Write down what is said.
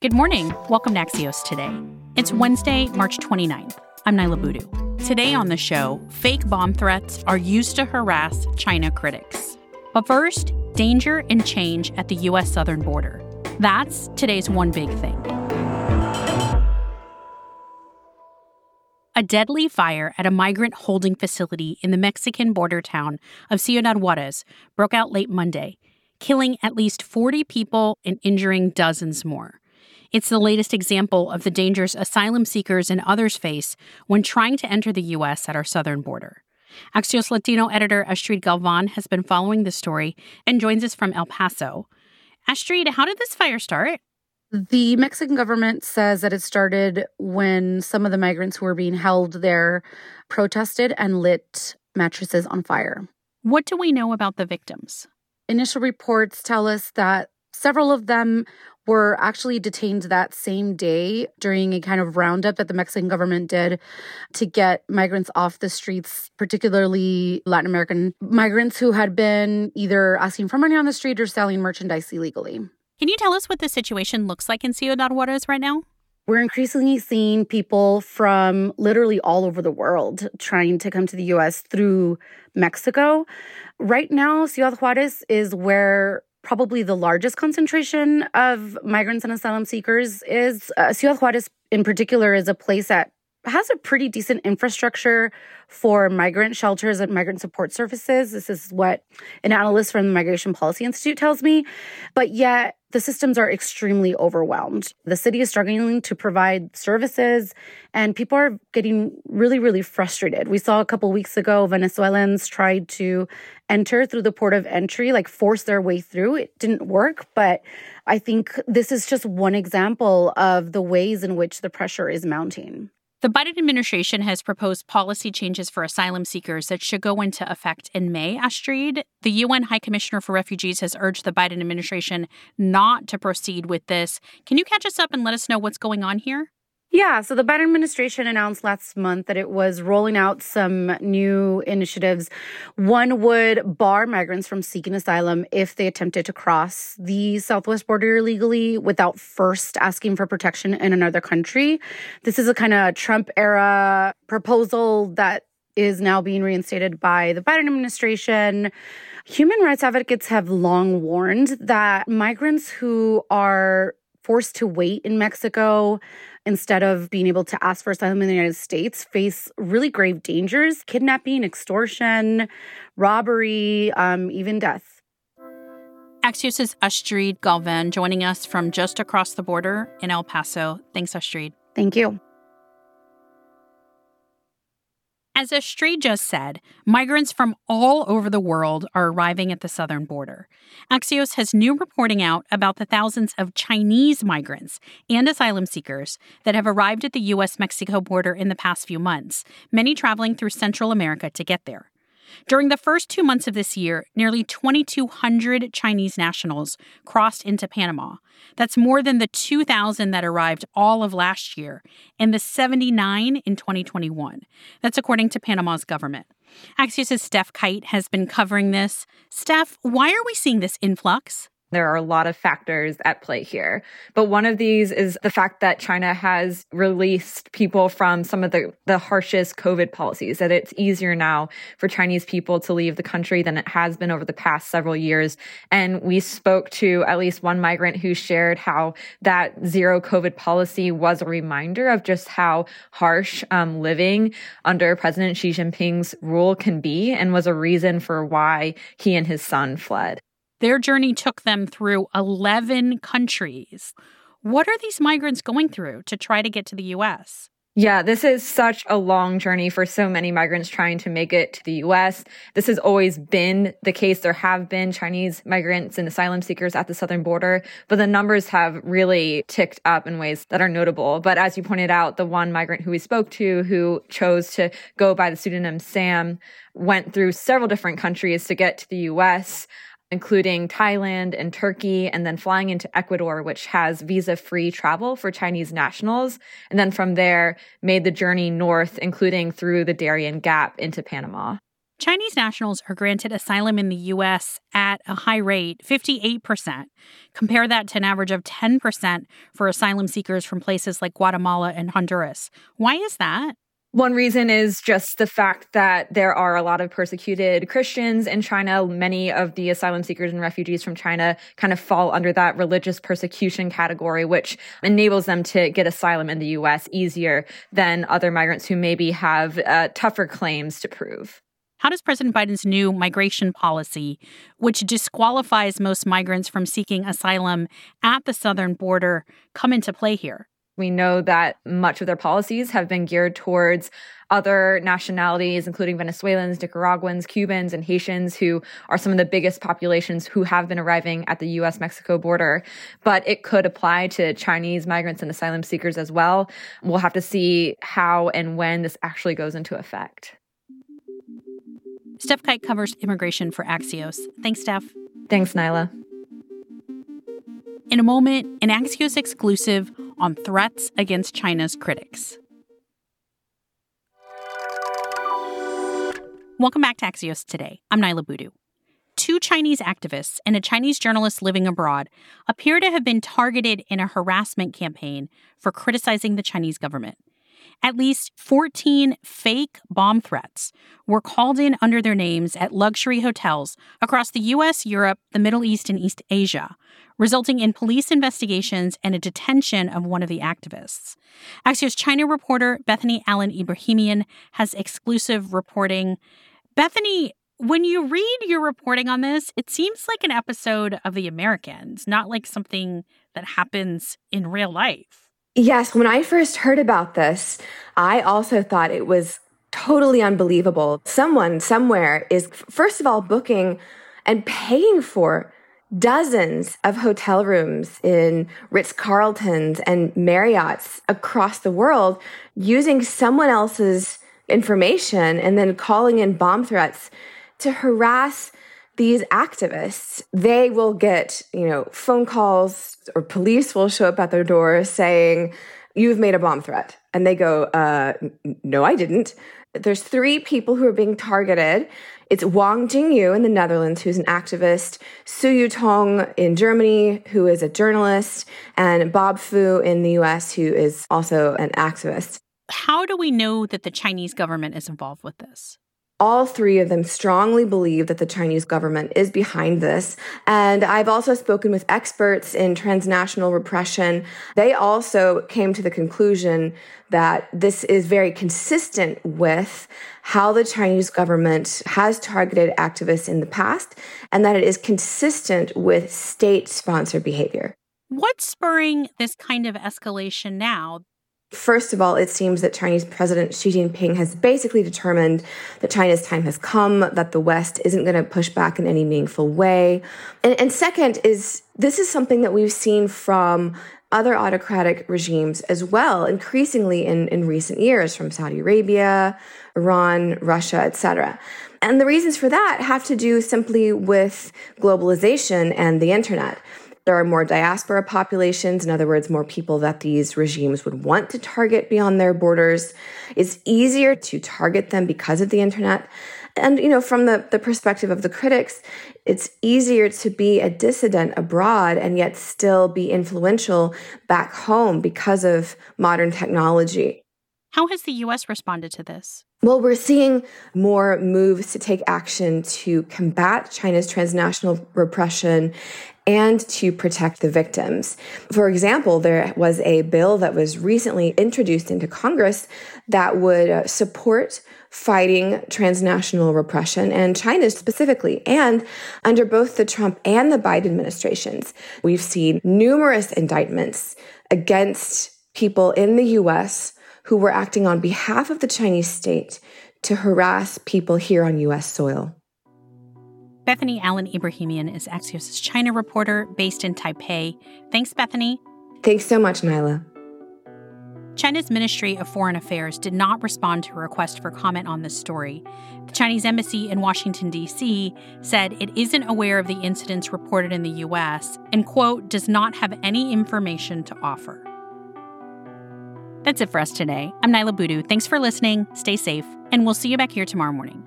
Good morning. Welcome to Axios today. It's Wednesday, March 29th. I'm Niala Boodhoo. Today on the show, fake bomb threats are used to harass China critics. But first, danger and change at the U.S. southern border. That's today's one big thing. A deadly fire at a migrant holding facility in the Mexican border town of Ciudad Juarez broke out late Monday, killing at least 40 people and injuring dozens more. It's the latest example of the dangers asylum seekers and others face when trying to enter the U.S. at our southern border. Axios Latino editor Astrid Galván has been following the story and joins us from El Paso. Astrid, how did this fire start? The Mexican government says that it started when some of the migrants who were being held there protested and lit mattresses on fire. What do we know about the victims? Initial reports tell us that several of them were actually detained that same day during a kind of roundup that the Mexican government did to get migrants off the streets, particularly Latin American migrants who had been either asking for money on the street or selling merchandise illegally. Can you tell us what the situation looks like in Ciudad Juarez right now? We're increasingly seeing people from literally all over the world trying to come to the US through Mexico. Right now, Ciudad Juarez is where probably the largest concentration of migrants and asylum seekers is. Uh, Ciudad Juarez, in particular, is a place that has a pretty decent infrastructure for migrant shelters and migrant support services. This is what an analyst from the Migration Policy Institute tells me. But yet, the systems are extremely overwhelmed. The city is struggling to provide services, and people are getting really, really frustrated. We saw a couple weeks ago Venezuelans tried to enter through the port of entry, like force their way through. It didn't work, but I think this is just one example of the ways in which the pressure is mounting. The Biden administration has proposed policy changes for asylum seekers that should go into effect in May, Astrid. The UN High Commissioner for Refugees has urged the Biden administration not to proceed with this. Can you catch us up and let us know what's going on here? Yeah, so the Biden administration announced last month that it was rolling out some new initiatives. One would bar migrants from seeking asylum if they attempted to cross the southwest border illegally without first asking for protection in another country. This is a kind of Trump era proposal that is now being reinstated by the Biden administration. Human rights advocates have long warned that migrants who are forced to wait in Mexico instead of being able to ask for asylum in the United States, face really grave dangers kidnapping, extortion, robbery, um, even death. Axios' Astrid Galván joining us from just across the border in El Paso. Thanks, Astrid. Thank you. As Astrid just said, migrants from all over the world are arriving at the southern border. Axios has new reporting out about the thousands of Chinese migrants and asylum seekers that have arrived at the U.S. Mexico border in the past few months, many traveling through Central America to get there. During the first two months of this year, nearly 2,200 Chinese nationals crossed into Panama. That's more than the 2,000 that arrived all of last year and the 79 in 2021. That's according to Panama's government. Axios' Stef Kight has been covering this. Stef, why are we seeing this influx? There are a lot of factors at play here. But one of these is the fact that China has released people from some of the, the harshest COVID policies, that it's easier now for Chinese people to leave the country than it has been over the past several years. And we spoke to at least one migrant who shared how that zero COVID policy was a reminder of just how harsh um, living under President Xi Jinping's rule can be and was a reason for why he and his son fled. Their journey took them through 11 countries. What are these migrants going through to try to get to the US? Yeah, this is such a long journey for so many migrants trying to make it to the US. This has always been the case. There have been Chinese migrants and asylum seekers at the southern border, but the numbers have really ticked up in ways that are notable. But as you pointed out, the one migrant who we spoke to who chose to go by the pseudonym Sam went through several different countries to get to the US including Thailand and Turkey, and then flying into Ecuador, which has visa free travel for Chinese nationals. And then from there, made the journey north, including through the Darien Gap into Panama. Chinese nationals are granted asylum in the U.S. at a high rate, 58%. Compare that to an average of 10% for asylum seekers from places like Guatemala and Honduras. Why is that? One reason is just the fact that there are a lot of persecuted Christians in China. Many of the asylum seekers and refugees from China kind of fall under that religious persecution category, which enables them to get asylum in the US easier than other migrants who maybe have uh, tougher claims to prove. How does President Biden's new migration policy, which disqualifies most migrants from seeking asylum at the southern border, come into play here? We know that much of their policies have been geared towards other nationalities, including Venezuelans, Nicaraguans, Cubans, and Haitians, who are some of the biggest populations who have been arriving at the US Mexico border. But it could apply to Chinese migrants and asylum seekers as well. We'll have to see how and when this actually goes into effect. Stef Kight covers immigration for Axios. Thanks, Stef. Thanks, Niala. In a moment, an Axios exclusive on threats against China's critics. Welcome back to Axios today. I'm Niala Boodhoo. Two Chinese activists and a Chinese journalist living abroad appear to have been targeted in a harassment campaign for criticizing the Chinese government. At least 14 fake bomb threats were called in under their names at luxury hotels across the US, Europe, the Middle East, and East Asia, resulting in police investigations and a detention of one of the activists. Axios China reporter Bethany Allen-Ebrahimian has exclusive reporting. Bethany, when you read your reporting on this, it seems like an episode of The Americans, not like something that happens in real life. Yes, when I first heard about this, I also thought it was totally unbelievable. Someone somewhere is, first of all, booking and paying for dozens of hotel rooms in Ritz Carltons and Marriott's across the world using someone else's information and then calling in bomb threats to harass these activists, they will get, you know, phone calls or police will show up at their door saying, You've made a bomb threat. And they go, uh, No, I didn't. There's three people who are being targeted. It's Wang Jingyu in the Netherlands, who's an activist, Su Yutong in Germany, who is a journalist, and Bob Fu in the US, who is also an activist. How do we know that the Chinese government is involved with this? All three of them strongly believe that the Chinese government is behind this. And I've also spoken with experts in transnational repression. They also came to the conclusion that this is very consistent with how the Chinese government has targeted activists in the past and that it is consistent with state sponsored behavior. What's spurring this kind of escalation now? First of all, it seems that Chinese President Xi Jinping has basically determined that China's time has come, that the West isn't going to push back in any meaningful way. And, and second is this is something that we've seen from other autocratic regimes as well, increasingly in, in recent years from Saudi Arabia, Iran, Russia, etc. And the reasons for that have to do simply with globalization and the internet. There are more diaspora populations, in other words, more people that these regimes would want to target beyond their borders. It's easier to target them because of the internet. And, you know, from the, the perspective of the critics, it's easier to be a dissident abroad and yet still be influential back home because of modern technology. How has the US responded to this? Well, we're seeing more moves to take action to combat China's transnational repression and to protect the victims. For example, there was a bill that was recently introduced into Congress that would uh, support fighting transnational repression and China specifically. And under both the Trump and the Biden administrations, we've seen numerous indictments against people in the US who were acting on behalf of the Chinese state to harass people here on U.S. soil. Bethany Allen-Ebrahimian is Axios' China reporter based in Taipei. Thanks, Bethany. Thanks so much, Niala. China's Ministry of Foreign Affairs did not respond to a request for comment on this story. The Chinese embassy in Washington, D.C. said it isn't aware of the incidents reported in the U.S. and, quote, does not have any information to offer. That's it for us today. I'm Niala Boodhoo. Thanks for listening. Stay safe, and we'll see you back here tomorrow morning.